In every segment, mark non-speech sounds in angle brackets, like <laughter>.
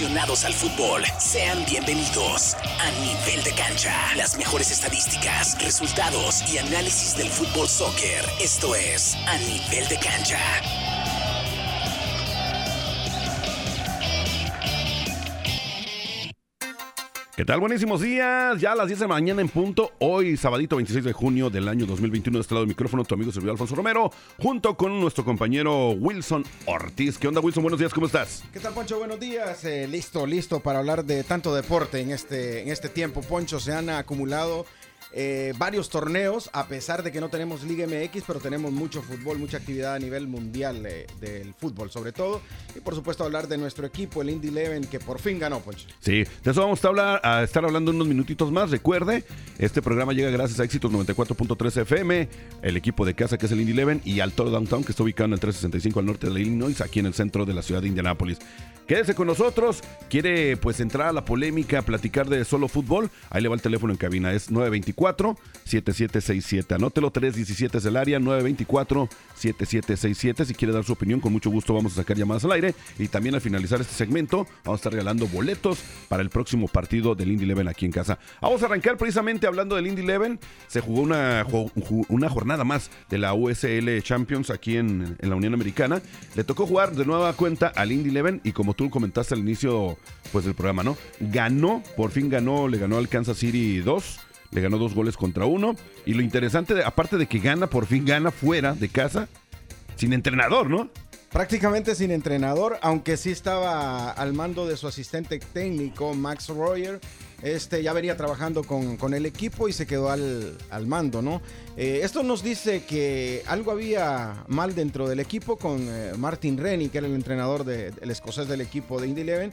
al fútbol, sean bienvenidos a Nivel de Cancha. Las mejores estadísticas, resultados y análisis del fútbol soccer. Esto es A Nivel de Cancha. ¿Qué tal? Buenísimos días. Ya a las 10 de la mañana en punto. Hoy, sabadito 26 de junio del año 2021, de este lado del micrófono, tu amigo servidor Alfonso Romero, junto con nuestro compañero Wilson Ortiz. ¿Qué onda, Wilson? Buenos días, ¿cómo estás? ¿Qué tal, Poncho? Buenos días. Eh, listo, listo para hablar de tanto deporte en este, en este tiempo. Poncho, se han acumulado eh, varios torneos, a pesar de que no tenemos Liga MX, pero tenemos mucho fútbol, mucha actividad a nivel mundial eh, del fútbol, sobre todo. Y por supuesto, hablar de nuestro equipo, el Indy Eleven, que por fin ganó, Poncho. Sí, de eso vamos a, hablar, a estar hablando unos minutitos más. Recuerde, este programa llega gracias a Éxitos 94.3 FM, el equipo de casa que es el Indy Eleven, y al Toro Downtown, que está ubicado en el 365 al norte de Illinois, aquí en el centro de la ciudad de Indianápolis. Quédese con nosotros. Quiere pues entrar a la polémica, platicar de solo fútbol. Ahí le va el teléfono en cabina. Es 924-7767. Anótelo, 317 es el área, 924-7767. Si quiere dar su opinión, con mucho gusto vamos a sacar llamadas al aire. Y también al finalizar este segmento, vamos a estar regalando boletos para el próximo partido del Indy Eleven aquí en casa. Vamos a arrancar precisamente hablando del Indy Eleven. Se jugó una, una jornada más de la USL Champions aquí en, en la Unión Americana. Le tocó jugar de nueva cuenta al Indy Eleven y como tú comentaste al inicio pues, del programa, ¿no? Ganó, por fin ganó, le ganó al Kansas City 2, le ganó dos goles contra uno. Y lo interesante, aparte de que gana, por fin gana fuera de casa, sin entrenador, ¿no? Prácticamente sin entrenador, aunque sí estaba al mando de su asistente técnico, Max Royer este ya venía trabajando con, el equipo y se quedó al, mando, ¿no? Eh, esto nos dice que algo había mal dentro del equipo con eh, Martin Rennie, que era el entrenador del escocés del equipo de Indy Eleven.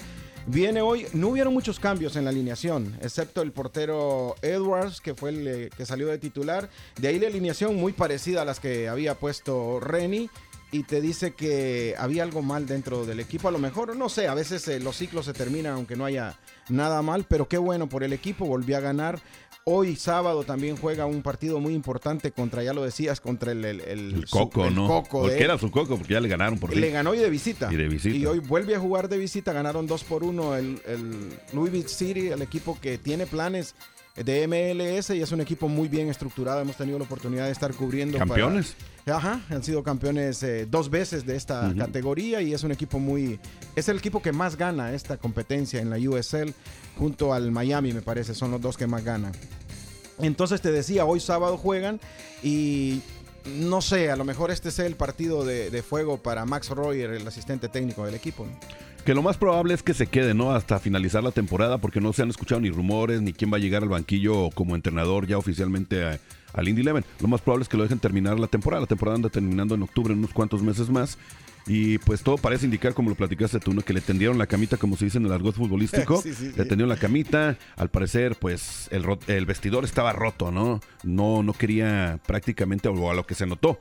Viene hoy, no hubieron muchos cambios en la alineación, excepto el portero Edwards, que fue el eh, que salió de titular. De ahí la alineación muy parecida a las que había puesto Rennie y te dice que había algo mal dentro del equipo. A lo mejor, no sé, a veces los ciclos se terminan aunque no haya nada mal, pero qué bueno por el equipo, volvió a ganar. Hoy sábado también juega un partido muy importante contra, ya lo decías, contra el, el, Coco, ¿no? Coco porque era su Coco, porque ya le ganaron por Le ganó y de visita. Y de visita. Y hoy vuelve a jugar de visita, ganaron 2 por 1 el, el Louisville City, el equipo que tiene planes de MLS y es un equipo muy bien estructurado. Hemos tenido la oportunidad de estar cubriendo. ¿Campeones? Ajá, han sido campeones eh, dos veces de esta categoría y es un equipo muy. Es el equipo que más gana esta competencia en la USL junto al Miami, me parece. Son los dos que más ganan. Entonces te decía, hoy sábado juegan y no sé, a lo mejor este sea el partido de, fuego para Max Royer, el asistente técnico del equipo. Que lo más probable es que se quede, ¿no? Hasta finalizar la temporada, porque no se han escuchado ni rumores, ni quién va a llegar al banquillo como entrenador ya oficialmente al Indy Eleven. Lo más probable es que lo dejen terminar la temporada. La temporada anda terminando en octubre, en unos cuantos meses más. Y pues todo parece indicar, como lo platicaste tú, ¿no? que le tendieron la camita, como se dice en el argot futbolístico. <laughs> Le tendieron la camita. Al parecer, pues el, el vestidor estaba roto, ¿no? No, no quería prácticamente, o a lo que se notó,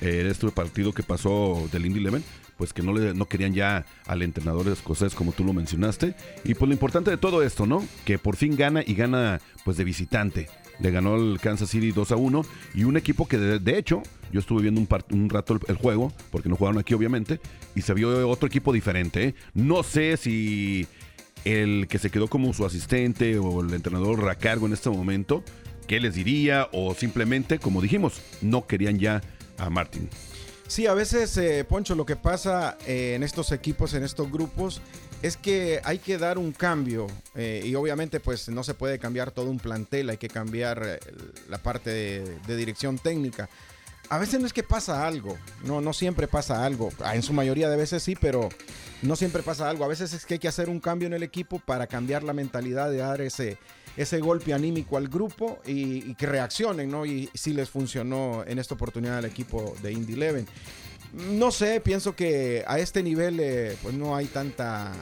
eh, este partido que pasó del Indy Eleven, pues que no, le, no querían ya al entrenador escocés como tú lo mencionaste. Y pues lo importante de todo esto, ¿no? Que por fin gana y gana pues de visitante. Le ganó el Kansas City 2 a 1 y un equipo que de, hecho yo estuve viendo un, rato el, juego, porque no jugaron aquí obviamente, y se vio otro equipo diferente. ¿eh? No sé si el que se quedó como su asistente o el entrenador a cargo en este momento, qué les diría o simplemente, como dijimos, no querían ya a Martin. Sí, a veces, eh, Poncho, lo que pasa eh, en estos equipos, en estos grupos, es que hay que dar un cambio eh, y obviamente pues no se puede cambiar todo un plantel, hay que cambiar la parte de, dirección técnica. A veces no es que pasa algo, no, no siempre pasa algo, ah, en su mayoría de veces sí, pero no siempre pasa algo. A veces es que hay que hacer un cambio en el equipo para cambiar la mentalidad de dar ese, ese golpe anímico al grupo y, que reaccionen, ¿no? Y si les funcionó en esta oportunidad el equipo de Indy Eleven. No sé, pienso que a este nivel eh, pues no hay tanta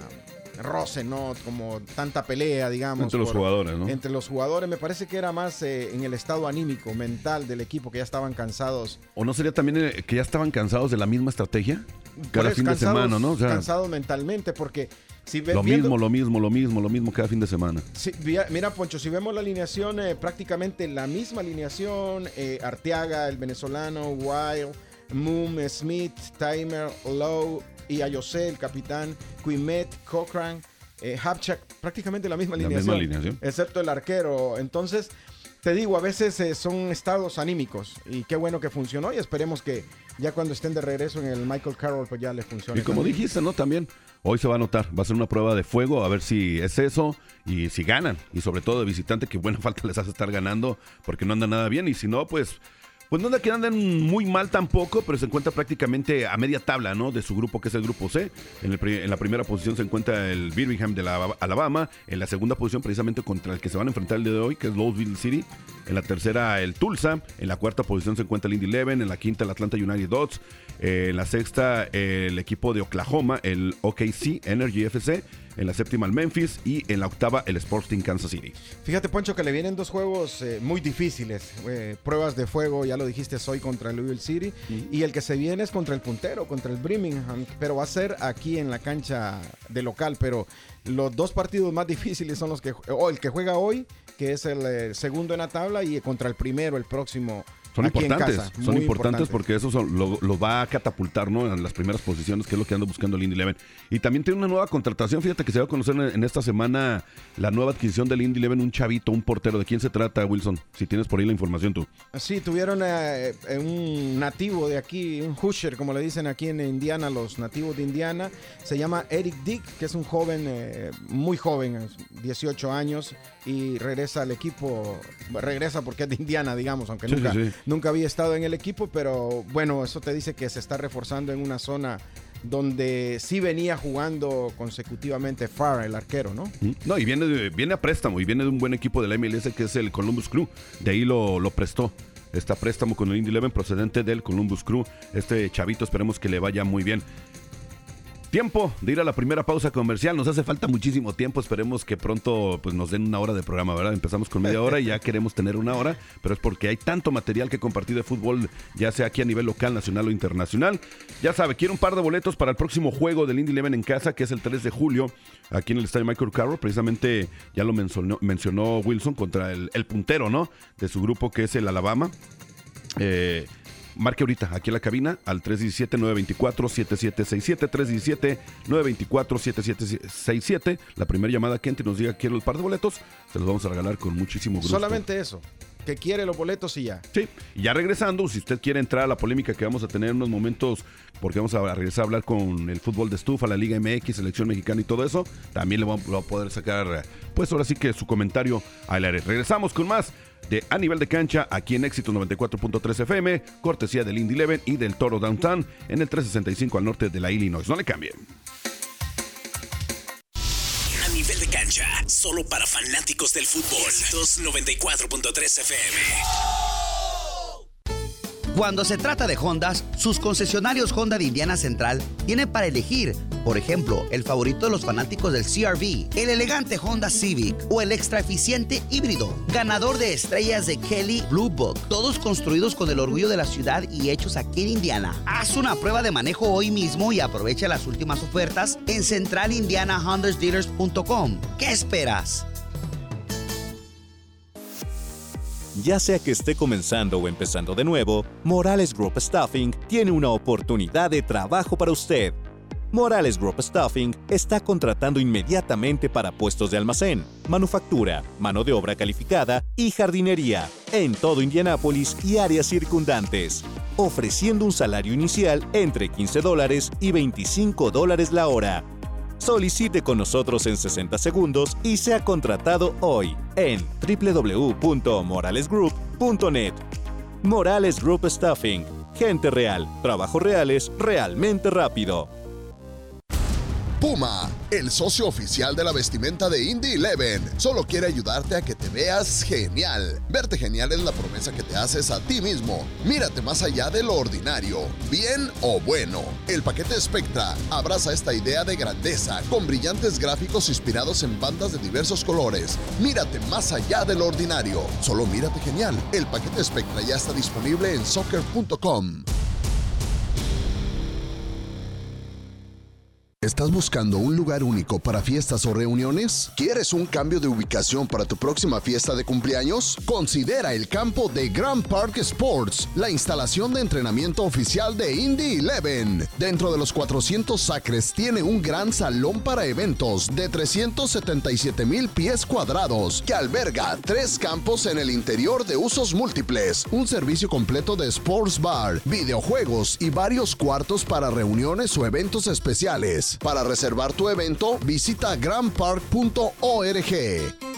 roce, ¿no? Como tanta pelea, digamos. Entre los jugadores, ¿no? Entre los jugadores. Me parece que era más eh, en el estado anímico, mental del equipo, que ya estaban cansados. ¿O no sería también eh, que ya estaban cansados de la misma estrategia? Cada fin de semana, ¿no? cansados mentalmente, porque lo mismo, lo mismo, lo mismo, lo mismo cada fin de semana. mira, Poncho, si vemos la alineación, eh, prácticamente la misma alineación, Arteaga, el venezolano, Wild, Moom, Smith, Timer, Lowe y Ayose, el capitán, Quimet, Cochran, eh, Hapchak, prácticamente la misma La alineación, misma alineación. excepto el arquero. Entonces, te digo, a veces eh, son estados anímicos y qué bueno que funcionó y esperemos que ya cuando estén de regreso en el Michael Carroll, pues ya les funcione. Y como también. dijiste, ¿no? También hoy se va a notar, va a ser una prueba de fuego, a ver si es eso y si ganan. Y sobre todo de visitante, que buena <laughs> falta les hace estar ganando porque no anda nada bien. Y si no, pues, pues no anda que andan muy mal tampoco, pero se encuentra prácticamente a media tabla, ¿no? De su grupo, que es el grupo C. En, el la primera posición se encuentra el Birmingham de la Alabama. En la segunda posición, precisamente contra el que se van a enfrentar el día de hoy, que es Louisville City. En la tercera, el Tulsa. En la cuarta posición se encuentra el Indy Eleven. En la quinta, el Atlanta United Dots. Eh, en la sexta, el equipo de Oklahoma, el OKC Energy FC. En la séptima, el Memphis. Y en la octava, el Sporting Kansas City. Fíjate, Poncho, que le vienen dos juegos eh, muy difíciles. eh, pruebas de fuego, ya lo dijiste hoy contra el Louisville City. Y el que se viene es contra el puntero, contra el Birmingham. Pero va a ser aquí en la cancha de local. Pero los dos partidos más difíciles son los que. O el que juega hoy, que es el eh, segundo en la tabla, y contra el primero, el próximo. Son aquí importantes, casa. son importantes porque eso son- lo, lo va a catapultar ¿no? en las primeras posiciones, que es lo que anda buscando el Indy Eleven. Y también tiene una nueva contratación, fíjate que se va a conocer en, en esta semana la nueva adquisición del Indy Eleven, un chavito, un portero. ¿De quién se trata, Wilson? Si tienes por ahí la información tú. Sí, tuvieron eh, eh, un nativo de aquí, un Husher, como le dicen aquí en Indiana, los nativos de Indiana. Se llama Eric Dick, que es un joven, eh, muy joven, es 18 años, y regresa al equipo. Regresa porque es de Indiana, digamos, aunque Sí, nunca, sí, sí. Nunca había estado en el equipo, pero bueno, eso te dice que se está reforzando en una zona donde sí venía jugando consecutivamente Farr, el arquero, ¿no? No, y viene, viene a préstamo y viene de un buen equipo de la MLS que es el Columbus Crew. De ahí lo, prestó. Está préstamo con el Indy Eleven procedente del Columbus Crew. Este chavito esperemos que le vaya muy bien. Tiempo de ir a la primera pausa comercial. Nos hace falta muchísimo tiempo. Esperemos que pronto pues, nos den una hora de programa, ¿verdad? Empezamos con media hora y ya <laughs> queremos tener una hora, pero es porque hay tanto material que compartir de fútbol, ya sea aquí a nivel local, nacional o internacional. Ya sabe, quiero un par de boletos para el próximo juego del Indy Eleven en casa, que es el 3 de julio, aquí en el estadio Michael Carroll. Precisamente ya lo mencionó, mencionó Wilson contra el, el puntero, ¿no? De su grupo, que es el Alabama. Eh, marque ahorita aquí en la cabina al 317-924-7767. 317-924-7767. La primera llamada que entre y nos diga quiero el par de boletos, se los vamos a regalar con muchísimo gusto. Solamente eso, que quiere los boletos y ya. Sí, y ya regresando, si usted quiere entrar a la polémica que vamos a tener en unos momentos, porque vamos a regresar a hablar con el fútbol de estufa, la Liga MX, selección mexicana y todo eso, también le vamos a poder sacar, pues ahora sí que su comentario al aire. Regresamos con más de A Nivel de Cancha, aquí en Éxito 94.3 FM, cortesía del Indy Eleven y del Toro Downtown, en el 365 al norte de la Illinois. No le cambien. A nivel de cancha, solo para fanáticos del fútbol. 294.3 FM. Cuando se trata de Hondas, sus concesionarios Honda de Indiana Central tienen para elegir, por ejemplo, el favorito de los fanáticos del CRV, el elegante Honda Civic o el extra eficiente híbrido, ganador de estrellas de Kelly Blue Book, todos construidos con el orgullo de la ciudad y hechos aquí en Indiana. Haz una prueba de manejo hoy mismo y aprovecha las últimas ofertas en centralindianahondasdealers.com. ¿Qué esperas? Ya sea que esté comenzando o empezando de nuevo, Morales Group Staffing tiene una oportunidad de trabajo para usted. Morales Group Staffing está contratando inmediatamente para puestos de almacén, manufactura, mano de obra calificada y jardinería en todo Indianápolis y áreas circundantes, ofreciendo un salario inicial entre 15 dólares y 25 dólares la hora. Solicite con nosotros en 60 segundos y sea contratado hoy en www.moralesgroup.net. Morales Group Staffing. Gente real. Trabajos reales realmente rápido. Puma, el socio oficial de la vestimenta de Indy Eleven, solo quiere ayudarte a que te veas genial. Verte genial es la promesa que te haces a ti mismo. Mírate más allá de lo ordinario, bien o bueno. El paquete Spectra abraza esta idea de grandeza con brillantes gráficos inspirados en bandas de diversos colores. Mírate más allá de lo ordinario. Solo mírate genial. El paquete Spectra ya está disponible en soccer.com. ¿Estás buscando un lugar único para fiestas o reuniones? ¿Quieres un cambio de ubicación para tu próxima fiesta de cumpleaños? Considera el campo de Grand Park Sports, la instalación de entrenamiento oficial de Indy Eleven. Dentro de los 400 acres tiene un gran salón para eventos de 377 mil pies cuadrados que alberga tres campos en el interior de usos múltiples, un servicio completo de sports bar, videojuegos y varios cuartos para reuniones o eventos especiales. Para reservar tu evento, visita grandpark.org.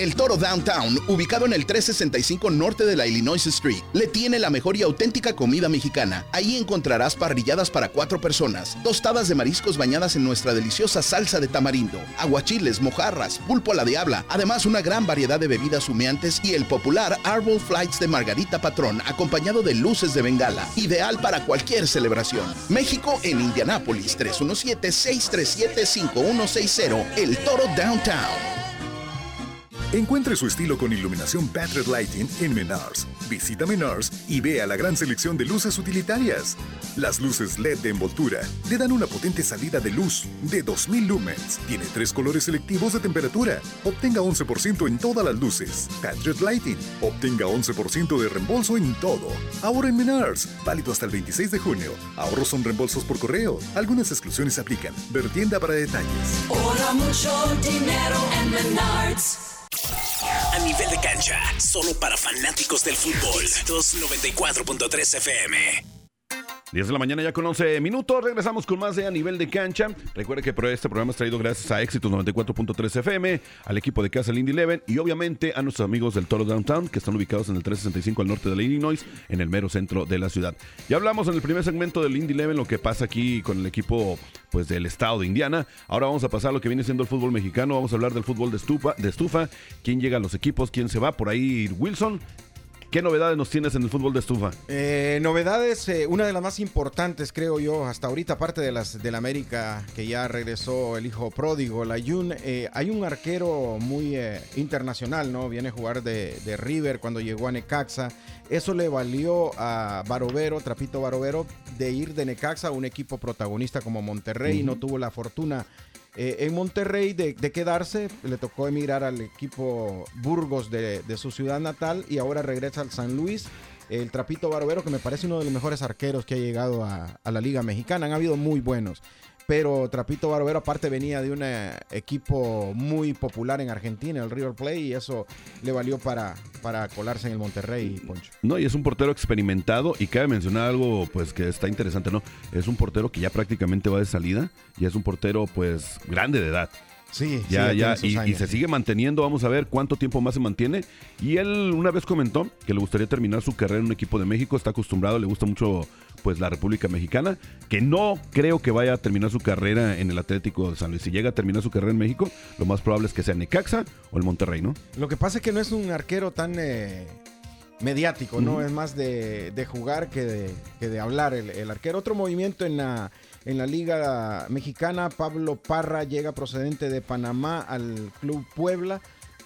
El Toro Downtown, ubicado en el 365 norte de la Illinois Street, le tiene la mejor y auténtica comida mexicana. Ahí encontrarás parrilladas para cuatro personas, tostadas de mariscos bañadas en nuestra deliciosa salsa de tamarindo, aguachiles, mojarras, pulpo a la diabla, además una gran variedad de bebidas humeantes y el popular Arbol Flights de Margarita Patrón, acompañado de luces de bengala, ideal para cualquier celebración. México en Indianápolis, 317-637-5160, El Toro Downtown. Encuentre su estilo con iluminación Patriot Lighting en Menars. Visita Menars y vea la gran selección de luces utilitarias. Las luces LED de envoltura le dan una potente salida de luz de 2000 lumens. Tiene tres colores selectivos de temperatura. Obtenga 11% en todas las luces. Patriot Lighting. Obtenga 11% de reembolso en todo. Ahora en Menars. Válido hasta el 26 de junio. Ahorros son reembolsos por correo. Algunas exclusiones aplican. Ver tienda para detalles. Mucho dinero en Menards. A nivel de cancha, solo para fanáticos del fútbol. 294.3 FM. 10 de la mañana ya con 11 minutos. Regresamos con más de A Nivel de Cancha. Recuerde que este programa es traído gracias a Éxitos 94.3 FM, al equipo de casa Indy Eleven y obviamente a nuestros amigos del Toro Downtown que están ubicados en el 365 al norte de la Illinois, en el mero centro de la ciudad. Ya hablamos en el primer segmento del Indy Eleven lo que pasa aquí con el equipo pues del estado de Indiana. Ahora vamos a pasar a lo que viene siendo el fútbol mexicano. Vamos a hablar del fútbol de estufa, de estufa, quién llega a los equipos, quién se va. Por ahí Wilson ¿Qué novedades nos tienes en el fútbol de estufa? Eh, novedades, eh, una de las más importantes, creo yo, hasta ahorita, aparte de las del América, que ya regresó el hijo pródigo, la Jun, eh, hay un arquero muy internacional, ¿no? Viene a jugar de, de, River cuando llegó a Necaxa. Eso le valió a Barovero, Trapito Barovero, de ir de Necaxa a un equipo protagonista como Monterrey. No tuvo la fortuna eh, en Monterrey de, quedarse, le tocó emigrar al equipo Burgos de, su ciudad natal y ahora regresa al San Luis. El Trapito Barbero, que me parece uno de los mejores arqueros que ha llegado a, a la Liga Mexicana. Han habido muy buenos pero Trapito Barbero aparte venía de un eh, equipo muy popular en Argentina, el River Plate, y eso le valió para, para colarse en el Monterrey, Poncho. No, y es un portero experimentado y cabe mencionar algo pues que está interesante, ¿no? Es un portero que ya prácticamente va de salida y es un portero pues grande de edad. Sí, ya, ya, y, se sigue manteniendo. Vamos a ver cuánto tiempo más se mantiene. Y él una vez comentó que le gustaría terminar su carrera en un equipo de México. Está acostumbrado, le gusta mucho pues la República Mexicana. Que no creo que vaya a terminar su carrera en el Atlético de San Luis. Si llega a terminar su carrera en México, lo más probable es que sea Necaxa o el Monterrey, ¿no? Lo que pasa es que no es un arquero tan eh, mediático, ¿no? Es más de, jugar que de, que de hablar el, el arquero. Otro movimiento en la en la Liga Mexicana, Pablo Parra llega procedente de Panamá al Club Puebla.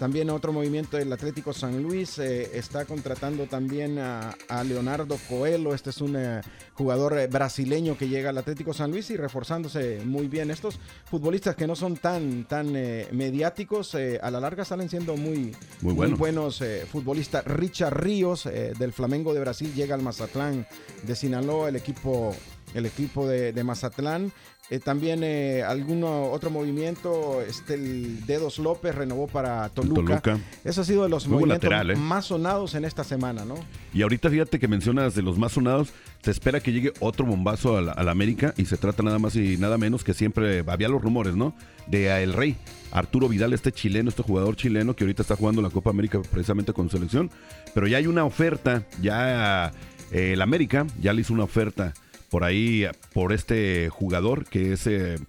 También otro movimiento del Atlético San Luis eh, está contratando también a, Leonardo Coelho. Este es un eh, jugador eh, brasileño que llega al Atlético San Luis y reforzándose muy bien. Estos futbolistas que no son tan, tan mediáticos, a la larga salen siendo muy, muy, buenos futbolistas. Richard Ríos del Flamengo de Brasil llega al Mazatlán de Sinaloa, el equipo el equipo de, Mazatlán. Eh, también eh, alguno otro movimiento, este el Dedos López renovó para Toluca. Eso ha sido de los movimientos ¿eh? más sonados en esta semana, ¿no? Y ahorita fíjate que mencionas de los más sonados, se espera que llegue otro bombazo a la, América y se trata nada más y nada menos que siempre había los rumores, ¿no? De El Rey, Arturo Vidal, este chileno, este jugador chileno que ahorita está jugando la Copa América precisamente con selección, pero ya hay una oferta, ya el América ya le hizo una oferta por ahí, por este jugador que es... Eh,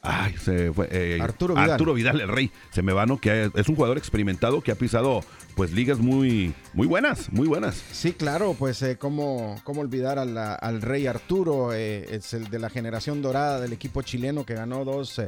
ay, se fue, eh, Arturo, Vidal. Arturo Vidal, el rey, se me va, ¿no? Que es un jugador experimentado que ha pisado pues ligas muy, muy buenas, muy buenas. Sí, claro, pues eh, cómo, olvidar al rey Arturo, es el de la generación dorada del equipo chileno que ganó dos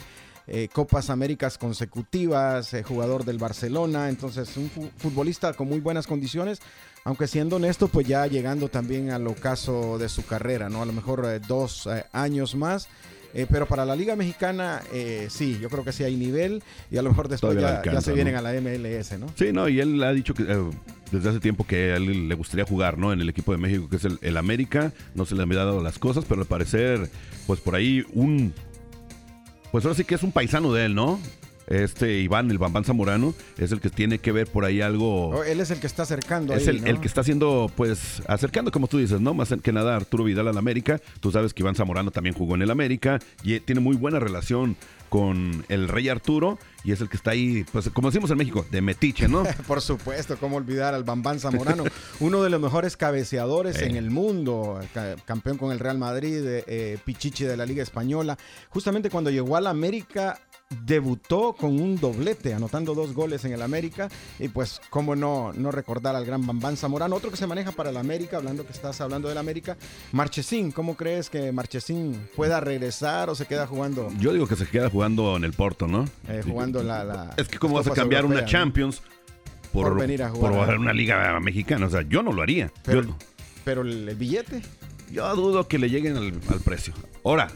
eh, Copas Américas consecutivas, eh, jugador del Barcelona, entonces un fu- futbolista con muy buenas condiciones, aunque siendo honesto, pues ya llegando también al ocaso de su carrera, ¿no? A lo mejor eh, dos eh, años más. eh, pero para la Liga Mexicana, eh, sí, yo creo que sí hay nivel y a lo mejor después ya, ya se ¿no? vienen a la MLS, ¿no? Sí, no, y él ha dicho que eh, desde hace tiempo que a él le gustaría jugar, ¿no? En el equipo de México, que es el, el América. No se le han dado las cosas, pero al parecer, pues por ahí un. Pues ahora sí que es un paisano de él, ¿no? Este Iván, el Bambán Zamorano, es el que tiene que ver por ahí algo. Oh, Él es el que está acercando Es ahí, el, ¿no? el que está haciendo, pues, acercando, como tú dices, ¿no? Más que nada Arturo Vidal al América. Tú sabes que Iván Zamorano también jugó en el América y eh, tiene muy buena relación con el Rey Arturo y es el que está ahí, pues, como decimos en México, de metiche, ¿no? <laughs> Por supuesto, cómo olvidar al Bambán Zamorano, uno de los mejores cabeceadores Eh. en el mundo, ca- campeón con el Real Madrid, eh, eh, Pichichi de la Liga Española. Justamente cuando llegó al América, debutó con un doblete, anotando dos goles en el América. Y pues, cómo no, no recordar al gran Bambán Zamorano, otro que se maneja para el América, hablando que estás hablando del América, Marchesín. ¿Cómo crees que Marchesín pueda regresar o se queda jugando? Yo digo que se queda jugando en el Porto, ¿no? eh, jugando la, la- Es que cómo vas a cambiar una. Champions por, Por venir a jugar por a- una liga mexicana. O sea, yo no lo haría. Pero, yo, pero el, el billete, yo dudo que le lleguen al, al precio. Ahora,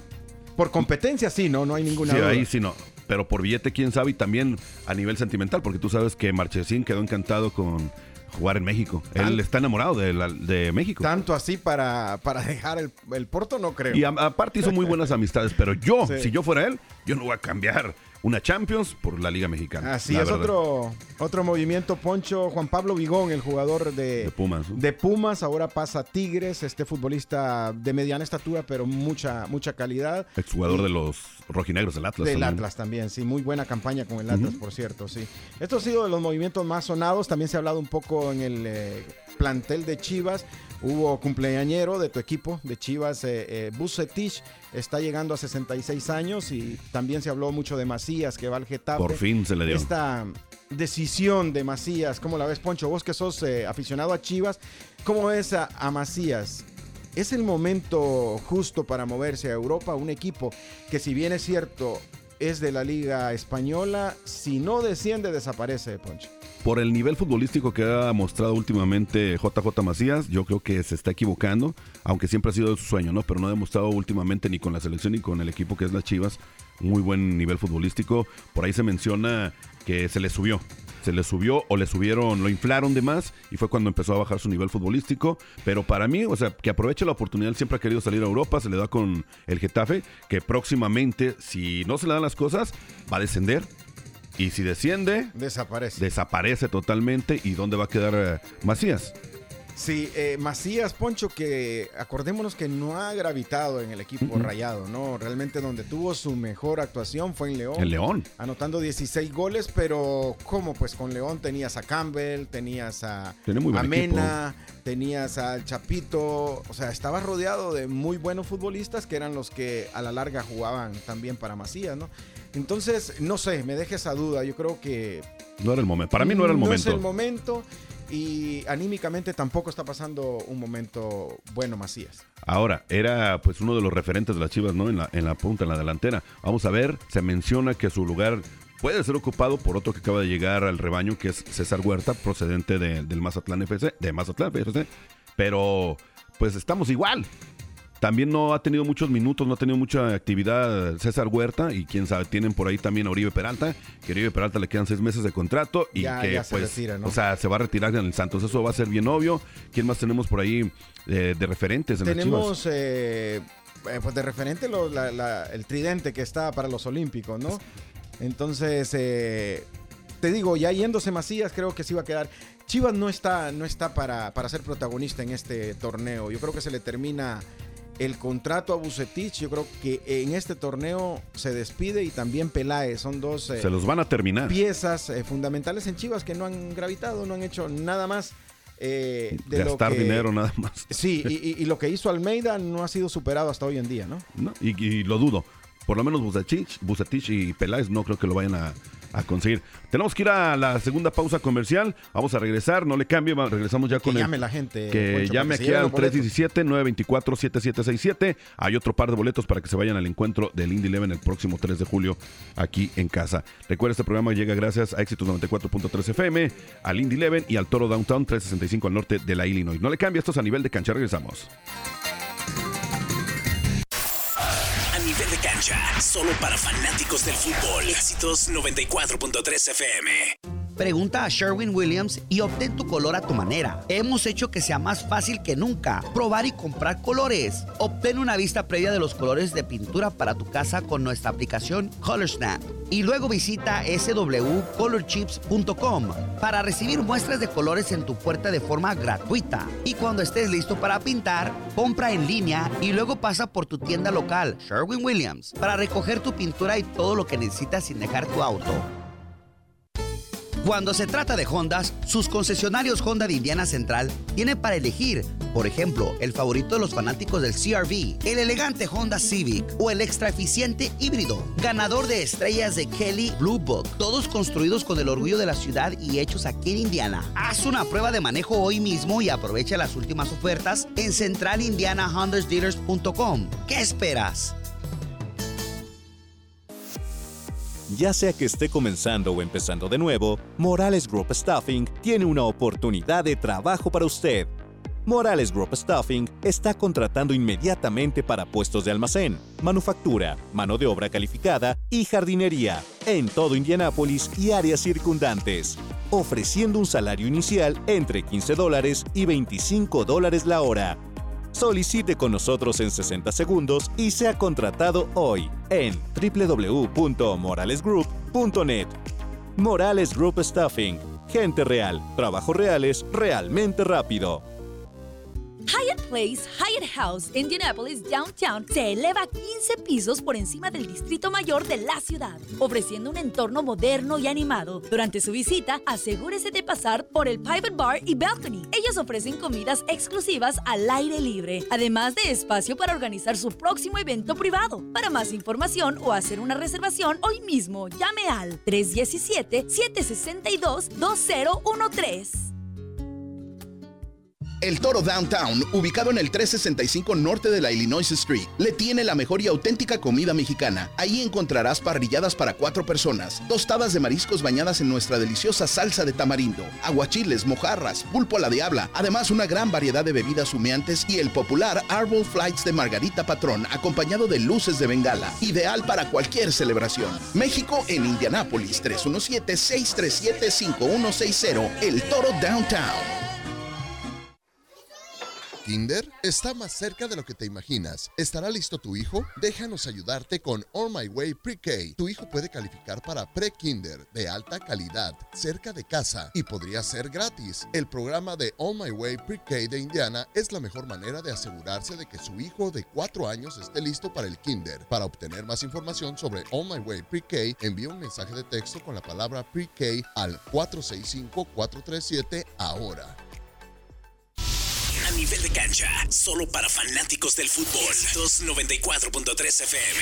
por competencia sí, no, no hay ninguna sí, duda. ahí sí no. Pero por billete, quién sabe, y también a nivel sentimental, porque tú sabes que Marchesín quedó encantado con jugar en México. Tan- Él está enamorado de, la- de México. Tanto así para, para dejar el, el Porto, no creo. Y aparte hizo muy buenas amistades, pero yo, Sí. si yo fuera él, yo no voy a cambiar una Champions por la Liga Mexicana. Así es verdad. otro, otro movimiento, Poncho. Juan Pablo Vigón, el jugador de, De Pumas, ¿no? de Pumas, ahora pasa a Tigres, este futbolista de mediana estatura, pero mucha, mucha calidad. Exjugador de los rojinegros del Atlas. Del también. Atlas también, sí, muy buena campaña con el Atlas, por cierto, sí. Esto ha sido de los movimientos más sonados, también se ha hablado un poco en el eh, plantel de Chivas, hubo cumpleañero de tu equipo, de Chivas, eh, eh, Vucetich, está llegando a 66 años y también se habló mucho de Macías, que va al Getafe. Por fin se le dio. Esta decisión de Macías, ¿cómo la ves, Poncho? Vos que sos eh, aficionado a Chivas, ¿cómo ves a, a Macías? ¿Es el momento justo para moverse a Europa? Un equipo que si bien es cierto es de la liga española, si no desciende desaparece, Poncho. Por el nivel futbolístico que ha mostrado últimamente JJ Macías, yo creo que se está equivocando, aunque siempre ha sido su sueño, ¿no? Pero no ha demostrado últimamente ni con la selección ni con el equipo que es las Chivas muy buen nivel futbolístico. Por ahí se menciona que se le subió. Se le subió o le subieron, lo inflaron de más y fue cuando empezó a bajar su nivel futbolístico. Pero para mí, o sea, que aproveche la oportunidad, él siempre ha querido salir a Europa, se le da con el Getafe, que próximamente, si no se le dan las cosas, va a descender. Y si desciende, Desaparece. desaparece totalmente. ¿Y dónde va a quedar eh, Macías? Sí, eh, Macías, Poncho, que acordémonos que no ha gravitado en el equipo rayado, ¿no? Realmente donde tuvo su mejor actuación fue en León. El León. Anotando 16 goles, pero ¿cómo? Pues con León tenías a Campbell, tenías a, Tiene muy a Mena, tenías al Chapito, o sea, estaba rodeado de muy buenos futbolistas que eran los que a la larga jugaban también para Macías, ¿no? Entonces, no sé, me deja esa duda, yo creo que No era el momento. Para mí no era el no momento. es el momento y anímicamente tampoco está pasando un momento bueno Macías. Ahora, era pues uno de los referentes de las Chivas, ¿no? En la, en la punta, en la delantera. Vamos a ver, se menciona que su lugar puede ser ocupado por otro que acaba de llegar al rebaño, que es César Huerta, procedente de- del Mazatlán FC, de Mazatlán FC. Pero, pues estamos igual. También no ha tenido muchos minutos, no ha tenido mucha actividad César Huerta y quién sabe, tienen por ahí también a Oribe Peralta, que a Oribe Peralta le quedan seis meses de contrato y Ya- que ya se pues, retira, ¿no? o sea, se va a retirar en el Santos, eso va a ser bien obvio. ¿Quién más tenemos por ahí eh, de referentes en? Tenemos eh, eh, pues de referente lo- la- la- el tridente que está para los Olímpicos, ¿no? Entonces, eh, te digo, ya yéndose Macías, creo que sí va a quedar. Chivas no está, no está para, para ser protagonista en este torneo. Yo creo que se le termina el contrato a Bucetich. Yo creo que en este torneo se despide y también Peláez. Son dos eh, Se los van a terminar. piezas eh, fundamentales en Chivas que no han gravitado, no han hecho nada más. eh, de lo Gastar que- dinero nada más. Sí, y, <laughs> y- y lo que hizo Almeida no ha sido superado hasta hoy en día, ¿no? ¿no? Y, y lo dudo. Por lo menos Bucetich, Bucetich y Peláez no creo que lo vayan a, a conseguir. Tenemos que ir a la segunda pausa comercial. Vamos a regresar, no le cambie, regresamos ya Que con el. llame la gente, Que Poncho, llame que aquí al los boletos. 317-924-7767. Hay otro par de boletos para que se vayan al encuentro del Indy Eleven el próximo 3 de julio aquí en casa. Recuerda, este programa llega gracias a Éxitos 94.3 FM, al Indy Eleven y al Toro Downtown 365 al norte de la Illinois. No le cambie, esto es a nivel de cancha. Regresamos. Nivel de cancha, solo para fanáticos del fútbol. Éxitos 94.3 FM. Pregunta a Sherwin Williams y obtén tu color a tu manera. Hemos hecho que sea más fácil que nunca probar y comprar colores. Obtén una vista previa de los colores de pintura para tu casa con nuestra aplicación ColorSnap. Y luego visita swcolorchips.com para recibir muestras de colores en tu puerta de forma gratuita. Y cuando estés listo para pintar, compra en línea y luego pasa por tu tienda local, Sherwin Williams, para recoger tu pintura y todo lo que necesitas sin dejar tu auto. Cuando se trata de Hondas, sus concesionarios Honda de Indiana Central tienen para elegir, por ejemplo, el favorito de los fanáticos del CRV, el elegante Honda Civic o el extra eficiente híbrido, ganador de estrellas de Kelly Blue Book, todos construidos con el orgullo de la ciudad y hechos aquí en Indiana. Haz una prueba de manejo hoy mismo y aprovecha las últimas ofertas en centralindianahondasdealers.com. ¿Qué esperas? Ya sea que esté comenzando o empezando de nuevo, Morales Group Staffing tiene una oportunidad de trabajo para usted. Morales Group Staffing está contratando inmediatamente para puestos de almacén, manufactura, mano de obra calificada y jardinería en todo Indianápolis y áreas circundantes, ofreciendo un salario inicial entre 15 dólares y 25 dólares la hora. Solicite con nosotros en 60 segundos y sea contratado hoy en www.moralesgroup.net. Morales Group Staffing. Gente real. Trabajos reales realmente rápido. Hyatt Place, Hyatt House, Indianapolis Downtown se eleva 15 pisos por encima del distrito mayor de la ciudad, ofreciendo un entorno moderno y animado. Durante su visita, asegúrese de pasar por el Private Bar y Balcony. Ellos ofrecen comidas exclusivas al aire libre, además de espacio para organizar su próximo evento privado. Para más información o hacer una reservación hoy mismo, llame al 317-762-2013. El Toro Downtown, ubicado en el 365 norte de la Illinois Street, le tiene la mejor y auténtica comida mexicana. Ahí encontrarás parrilladas para cuatro personas, tostadas de mariscos bañadas en nuestra deliciosa salsa de tamarindo, aguachiles, mojarras, pulpo a la diabla, además una gran variedad de bebidas humeantes y el popular Arbol Flights de Margarita Patrón, acompañado de luces de bengala, ideal para cualquier celebración. México en Indianápolis, 317-637-5160, El Toro Downtown. Kinder está más cerca de lo que te imaginas. ¿Estará listo tu hijo? Déjanos ayudarte con On My Way Pre-K. Tu hijo puede calificar para Pre-Kinder de alta calidad, cerca de casa y podría ser gratis. El programa de On My Way Pre-K de Indiana es la mejor manera de asegurarse de que su hijo de 4 años esté listo para el Kinder. Para obtener más información sobre On My Way Pre-K, envía un mensaje de texto con la palabra Pre-K al 465-437 ahora. A nivel de cancha, solo para fanáticos del fútbol. Éxitos 94.3 FM.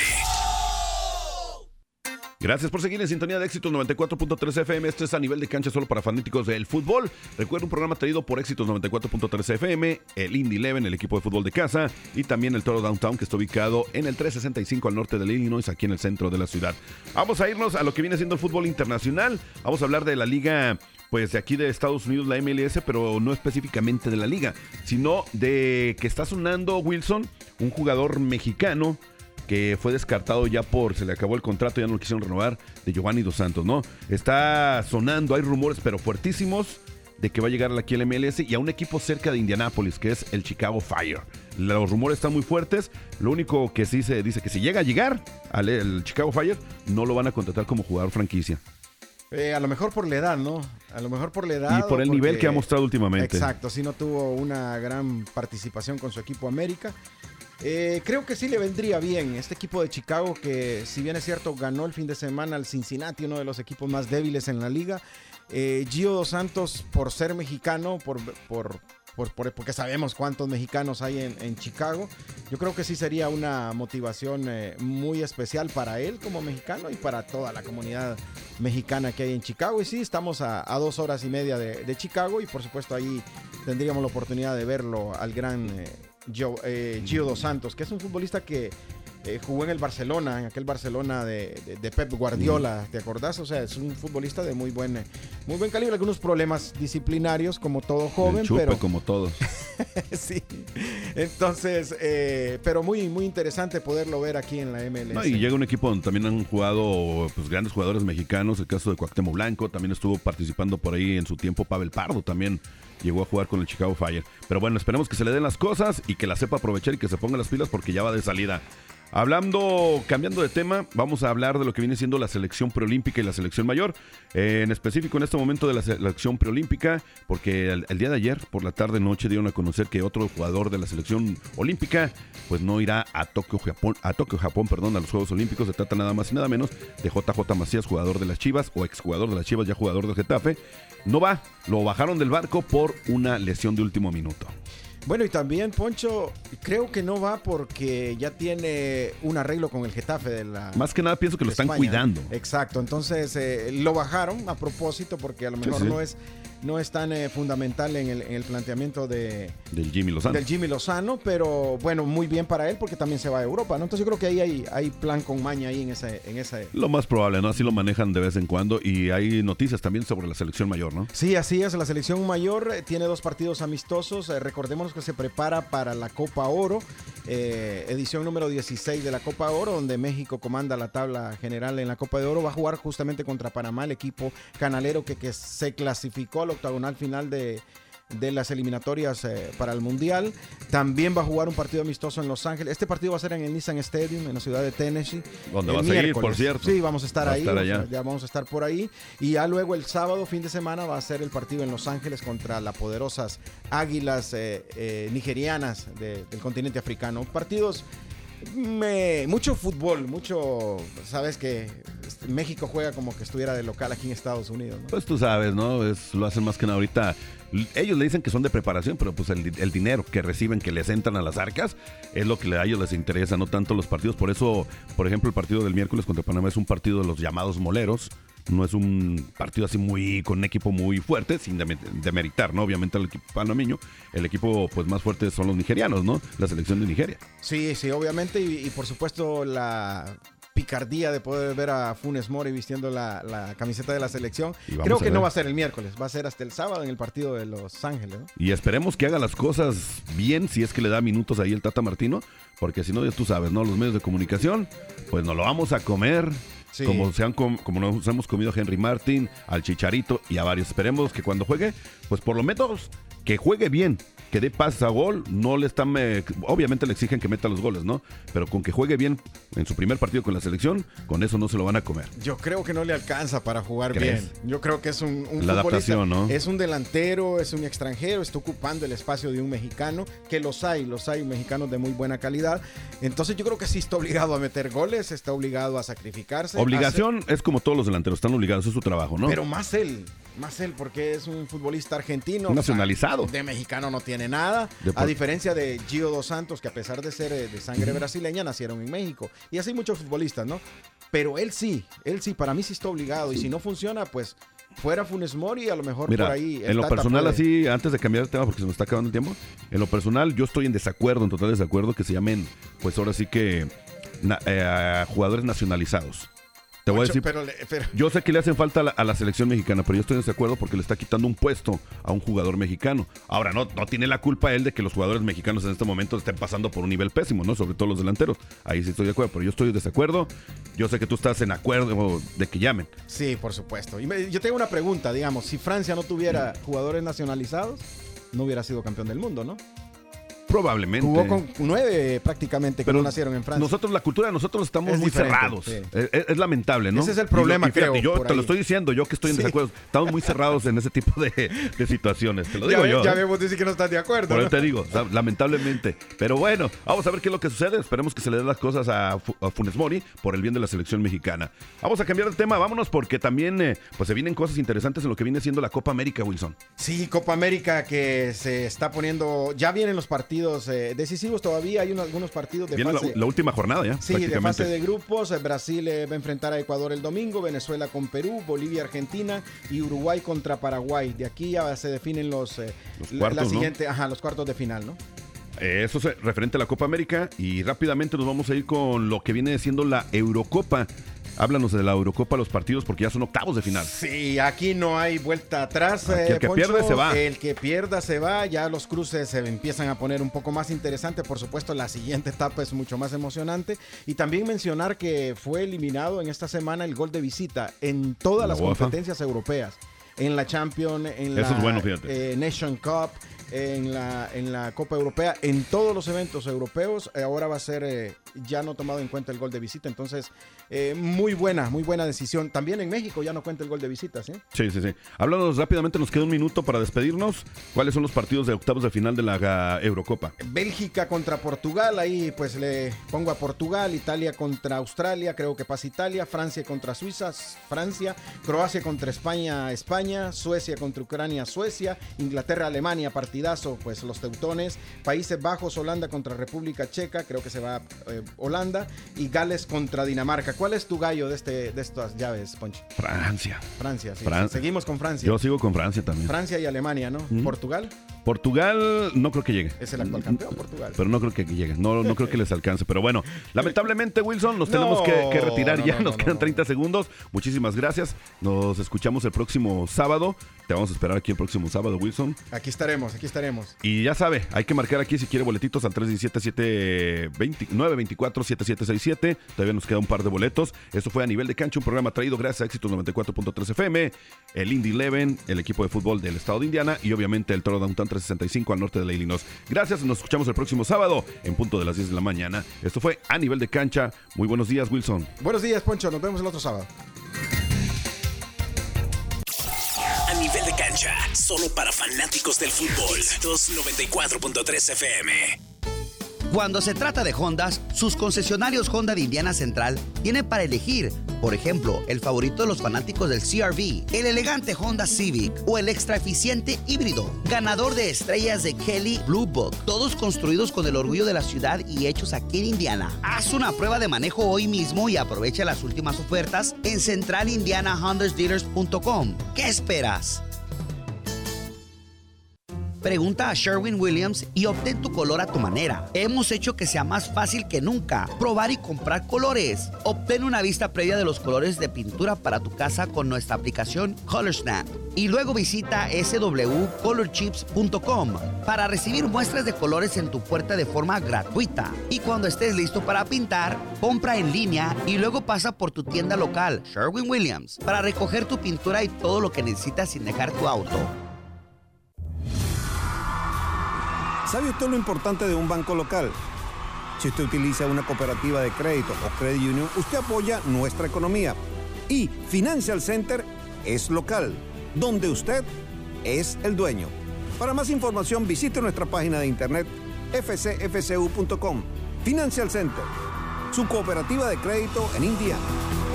Gracias por seguir en sintonía de Éxitos 94.3 FM. Esto es a nivel de cancha solo para fanáticos del fútbol. Recuerda un programa traído por Éxitos 94.3 FM, el Indy Eleven, el equipo de fútbol de casa, y también el Toro Downtown, que está ubicado en el 365 al norte del Illinois, aquí en el centro de la ciudad. Vamos a irnos a lo que viene siendo el fútbol internacional. Vamos a hablar de la liga pues de aquí de Estados Unidos, la MLS, pero no específicamente de la liga, sino de que está sonando Wilson, un jugador mexicano que fue descartado ya por, se le acabó el contrato, ya no lo quisieron renovar, de Giovanni Dos Santos, ¿no? Está sonando, hay rumores, pero fuertísimos, de que va a llegar aquí al MLS y a un equipo cerca de Indianápolis, que es el Chicago Fire. Los rumores están muy fuertes, lo único que sí se dice que si llega a llegar al el Chicago Fire, no lo van a contratar como jugador franquicia. Eh, a lo mejor por la edad, ¿no? A lo mejor por la edad. Y por el nivel que ha mostrado últimamente. Exacto, sí no tuvo una gran participación con su equipo América. Eh, creo que sí le vendría bien este equipo de Chicago que si bien es cierto ganó el fin de semana al Cincinnati, uno de los equipos más débiles en la liga. Eh, Gio Dos Santos por ser mexicano, por, por por- por- porque sabemos cuántos mexicanos hay en, en Chicago. Yo creo que sí sería una motivación eh, muy especial para él como mexicano y para toda la comunidad mexicana que hay en Chicago. Y sí, estamos a, a dos horas y media de, de Chicago y por supuesto ahí tendríamos la oportunidad de verlo al gran eh, Gio, eh, Gio Dos Santos, que es un futbolista que eh, jugó en el Barcelona, en aquel Barcelona de, de- de Pep Guardiola, ¿te acordás? O sea, es un futbolista de muy buen, muy buen calibre, algunos problemas disciplinarios como todo joven, El chupe, pero como todos. <laughs> sí. Entonces, eh, pero muy, muy interesante poderlo ver aquí en la MLS. No, y llega un equipo donde también han jugado pues, grandes jugadores mexicanos, el caso de Cuauhtémoc Blanco, también estuvo participando por ahí en su tiempo Pavel Pardo, también llegó a jugar con el Chicago Fire. Pero bueno, esperemos que se le den las cosas y que la sepa aprovechar y que se ponga las pilas porque ya va de salida. Hablando, cambiando de tema, vamos a hablar de lo que viene siendo la selección preolímpica y la selección mayor. Eh, en específico en este momento de la selección preolímpica, porque el, día de ayer, por la tarde noche, dieron a conocer que otro jugador de la selección olímpica, pues no irá a Tokio, Japón, a Tokio, Japón, perdón, a los Juegos Olímpicos. Se trata nada más y nada menos de JJ Macías, jugador de las Chivas o exjugador de las Chivas, ya jugador del Getafe. No va, lo bajaron del barco por una lesión de último minuto. Bueno, y también Poncho, creo que no va porque ya tiene un arreglo con el Getafe de la. Más que nada pienso que lo están España. cuidando. Exacto, entonces eh, lo bajaron a propósito porque a lo Sí, mejor sí. no es no es tan eh, fundamental en el, en el planteamiento de, Del Jimmy Lozano. del Jimmy Lozano, pero bueno, muy bien para él porque también se va a Europa, ¿no? Entonces yo creo que ahí hay, hay plan con maña ahí en ese, en ese. Lo más probable, ¿no? Así lo manejan de vez en cuando. Y hay noticias también sobre la selección mayor, ¿no? Sí, así es. La selección mayor eh, tiene dos partidos amistosos. Eh, recordémonos que se prepara para la Copa Oro, eh, edición número 16 de la Copa Oro, donde México comanda la tabla general en la Copa de Oro. Va a jugar justamente contra Panamá, el equipo canalero que, que se clasificó al octagonal final de de las eliminatorias eh, para el Mundial. También va a jugar un partido amistoso en Los Ángeles. Este partido va a ser en el Nissan Stadium, en la ciudad de Tennessee. Donde vas a ir, miércoles. por cierto. Sí, vamos a estar Va ahí. estar allá. ya vamos a estar por ahí. Y ya luego el sábado, fin de semana, va a ser el partido en Los Ángeles contra las poderosas águilas eh, eh, nigerianas de- del continente africano. Partidos. Me- mucho fútbol, mucho. Sabes que este, México juega como que estuviera de local aquí en Estados Unidos. ¿no? Pues tú sabes, ¿no? Es, lo hacen más que nada ahorita. Ellos le dicen que son de preparación, pero pues el, el dinero que reciben, que les entran a las arcas, es lo que a ellos les interesa, no tanto los partidos. Por eso, por ejemplo, el partido del miércoles contra Panamá es un partido de los llamados moleros. No es un partido así muy, con un equipo muy fuerte, sin deme- demeritar, ¿no? Obviamente al equipo panameño. El equipo pues más fuerte son los nigerianos, ¿no? La selección de Nigeria. Sí, sí, obviamente. Y, y por supuesto la picardía de poder ver a Funes Mori vistiendo la, la camiseta de la selección. Creo que no va a ser el miércoles, va a ser hasta el sábado en el partido de Los Ángeles. ¿no? Y esperemos que haga las cosas bien, si es que le da minutos ahí el Tata Martino, porque si no, ya tú sabes, ¿no? Los medios de comunicación, pues nos lo vamos a comer. Como, se han com- como nos hemos comido a Henry Martin, al Chicharito y a varios. Esperemos que cuando juegue, pues por lo menos que juegue bien, que dé pases a gol. No le están. eh, obviamente le exigen que meta los goles, ¿no? Pero con que juegue bien en su primer partido con la selección, con eso no se lo van a comer. Yo creo que no le alcanza para jugar ¿Crees? bien. Yo creo que es un, un La adaptación, ¿no? Es un delantero, es un extranjero, está ocupando el espacio de un mexicano, que los hay, los hay mexicanos de muy buena calidad. Entonces yo creo que sí está obligado a meter goles, está obligado a sacrificarse. Obligación es como todos los delanteros, están obligados, es su trabajo, ¿no? Pero más él, más él, porque es un futbolista argentino. Nacionalizado. De mexicano no tiene nada. A diferencia de Gio Dos Santos, que a pesar de ser eh, de sangre brasileña, nacieron en México. Y así muchos futbolistas, ¿no? Pero él sí, él sí, para mí sí está obligado. Y si no funciona, pues fuera Funes Mori, a lo mejor Mira, por ahí. el en lo personal, puede- así, antes de cambiar de tema, porque se nos está acabando el tiempo, en lo personal, yo estoy en desacuerdo, en total desacuerdo, que se llamen, pues ahora sí que, na- eh, jugadores nacionalizados. Te voy a decir, pero yo sé que le hacen falta a la, a la selección mexicana, pero yo estoy en desacuerdo porque le está quitando un puesto a un jugador mexicano. Ahora, no, no tiene la culpa él de que los jugadores mexicanos en este momento estén pasando por un nivel pésimo, ¿no? Sobre todo los delanteros. Ahí sí estoy de acuerdo, pero yo estoy en desacuerdo. Yo sé que tú estás en acuerdo de que llamen. Sí, por supuesto. Y me- yo tengo una pregunta, digamos, si Francia no tuviera jugadores nacionalizados, no hubiera sido campeón del mundo, ¿no? Probablemente. Jugó con nueve prácticamente que Pero no nacieron en Francia. Nosotros, la cultura de nosotros estamos Es muy cerrados. sí. Es, lamentable, ¿no? Ese es el Y problema, y fíjate, creo, Yo te lo estoy diciendo, yo que estoy en Sí. desacuerdo. Estamos muy cerrados en ese tipo de, de situaciones. Te lo digo ya, yo. ya ¿eh? vemos, dice que no estás de acuerdo. Por ¿no? eso te digo, lamentablemente. Pero bueno, vamos a ver qué es lo que sucede. Esperemos que se le den las cosas a, a Funes Mori por el bien de la selección mexicana. Vamos a cambiar de tema, vámonos porque también eh, pues se vienen cosas interesantes en lo que viene siendo la Copa América, Wilson. Sí, Copa América que se está poniendo. Ya vienen los partidos eh, decisivos todavía. Hay unos, algunos partidos de Viene la, fase. la última jornada ya, Sí, de fase de grupos. Eh, Brasil eh, va a enfrentar a Ecuador el domingo, Venezuela con Perú, Bolivia, Argentina y Uruguay contra Paraguay. De aquí ya se definen los, eh, Los la- cuartos, la ¿no? siguiente, ajá, los cuartos de final, ¿no? Eso es referente a la Copa América y rápidamente nos vamos a ir con lo que viene siendo la Eurocopa. Háblanos de la Eurocopa, los partidos, porque ya son octavos de final. Sí, aquí no hay vuelta atrás. Aquí el que pierde se va. El que pierda se va. Ya los cruces se empiezan a poner un poco más interesantes. Por supuesto, la siguiente <laughs> etapa es mucho más emocionante. Y también mencionar que fue eliminado en esta semana el gol de visita en todas La las UEFA. competencias europeas. En la Champions, en Eso la es bueno, fíjate. eh, Nation Cup, en la, en la Copa Europea, en todos los eventos europeos. eh, ahora va a ser eh, ya no tomado en cuenta el gol de visita. Entonces, eh, muy buena, muy buena decisión. También en México ya no cuenta el gol de visita, ¿sí? Sí, sí, sí. Háblanos rápidamente, nos queda un minuto para despedirnos. ¿Cuáles son los partidos de octavos de final de la ah, Eurocopa? Bélgica contra Portugal, ahí pues le pongo a Portugal, Italia contra Australia, creo que pasa Italia, Francia contra Suiza, Francia, Croacia contra España, España, Suecia contra Ucrania, Suecia, Inglaterra, Alemania, partidazo, pues los teutones, Países Bajos, Holanda contra República Checa, creo que se va eh, Holanda, y Gales contra Dinamarca. ¿Cuál es tu gallo de, este, de estas llaves, Ponchi? Francia. Francia, sí. Fran- Seguimos con Francia. Yo sigo con Francia también. Francia y Alemania, ¿no? Portugal Portugal no creo que llegue. es el actual campeón, Portugal. Pero no creo que llegue. No, no <laughs> creo que les alcance. Pero bueno, lamentablemente, Wilson, nos No, tenemos que, que retirar no, ya. no, nos no, quedan no. 30 segundos. Muchísimas gracias. Nos escuchamos el próximo sábado. Te vamos a esperar aquí el próximo sábado, Wilson. Aquí estaremos, aquí estaremos. Y ya sabe, hay que marcar aquí si quiere boletitos al 317-924-7767. Todavía nos queda un par de boletos. Esto fue a nivel de cancha, un programa traído gracias a Éxitos 94.3 FM, el Indy Eleven, el equipo de fútbol del estado de Indiana y obviamente el Toro Downtown 365 al norte de la Illinois. Gracias, nos escuchamos el próximo sábado en punto de las 10 de la mañana. Esto fue a nivel de cancha. Muy buenos días, Wilson. Buenos días, Poncho. Nos vemos el otro sábado. Solo para fanáticos del fútbol. 294.3 FM. Cuando se trata de Hondas, sus concesionarios Honda de Indiana Central tienen para elegir, por ejemplo, el favorito de los fanáticos del CRV, el elegante Honda Civic o el extra eficiente híbrido, ganador de estrellas de Kelly Blue Book, todos construidos con el orgullo de la ciudad y hechos aquí en Indiana. Haz una prueba de manejo hoy mismo y aprovecha las últimas ofertas en centralindianahondasdealers.com. ¿Qué esperas? Pregunta a Sherwin Williams y obtén tu color a tu manera. Hemos hecho que sea más fácil que nunca probar y comprar colores. Obtén una vista previa de los colores de pintura para tu casa con nuestra aplicación ColorSnap. Y luego visita swcolorchips.com para recibir muestras de colores en tu puerta de forma gratuita. Y cuando estés listo para pintar, compra en línea y luego pasa por tu tienda local, Sherwin Williams, para recoger tu pintura y todo lo que necesitas sin dejar tu auto. ¿Sabe usted lo importante de un banco local? Si usted utiliza una cooperativa de crédito o credit union, usted apoya nuestra economía. Y Financial Center es local, donde usted es el dueño. Para más información visite nuestra página de internet fcfcu.com. Financial Center, su cooperativa de crédito en Indiana.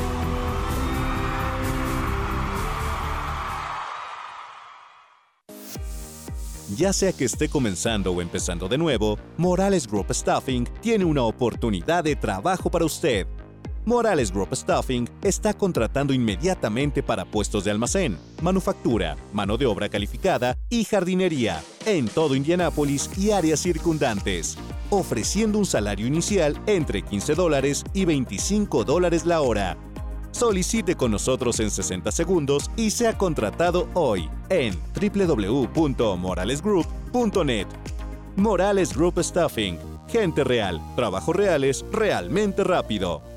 Ya sea que esté comenzando o empezando de nuevo, Morales Group Staffing tiene una oportunidad de trabajo para usted. Morales Group Staffing está contratando inmediatamente para puestos de almacén, manufactura, mano de obra calificada y jardinería en todo Indianápolis y áreas circundantes, ofreciendo un salario inicial entre 15 dólares y 25 dólares la hora. Solicite con nosotros en 60 segundos y sea contratado hoy en www.moralesgroup.net. Morales Group Staffing. Gente real, trabajos reales, realmente rápido.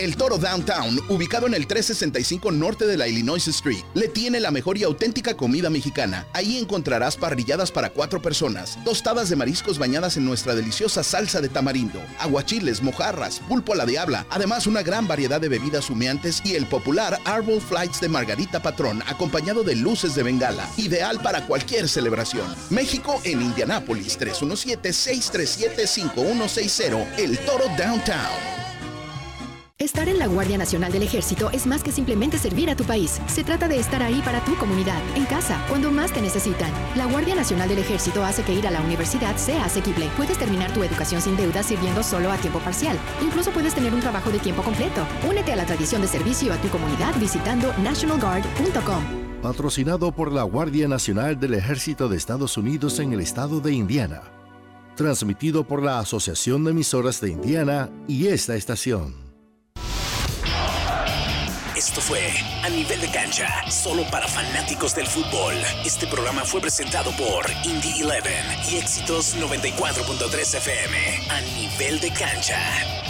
El Toro Downtown, ubicado en el 365 norte de la Illinois Street, le tiene la mejor y auténtica comida mexicana. Ahí encontrarás parrilladas para cuatro personas, tostadas de mariscos bañadas en nuestra deliciosa salsa de tamarindo, aguachiles, mojarras, pulpo a la diabla, además una gran variedad de bebidas humeantes y el popular Arbol Flights de Margarita Patrón, acompañado de luces de bengala, ideal para cualquier celebración. México en Indianápolis, 317-637-5160, El Toro Downtown. Estar en la Guardia Nacional del Ejército es más que simplemente servir a tu país. Se trata de estar ahí para tu comunidad, en casa, cuando más te necesitan. La Guardia Nacional del Ejército hace que ir a la universidad sea asequible. Puedes terminar tu educación sin deuda sirviendo solo a tiempo parcial. Incluso puedes tener un trabajo de tiempo completo. Únete a la tradición de servicio a tu comunidad visitando nationalguard.com. Patrocinado por la Guardia Nacional del Ejército de Estados Unidos en el estado de Indiana. Transmitido por la Asociación de Emisoras de Indiana y esta estación. Esto fue A Nivel de Cancha, solo para fanáticos del fútbol. Este programa fue presentado por Indie 11 y Éxitos 94.3 FM. A Nivel de Cancha.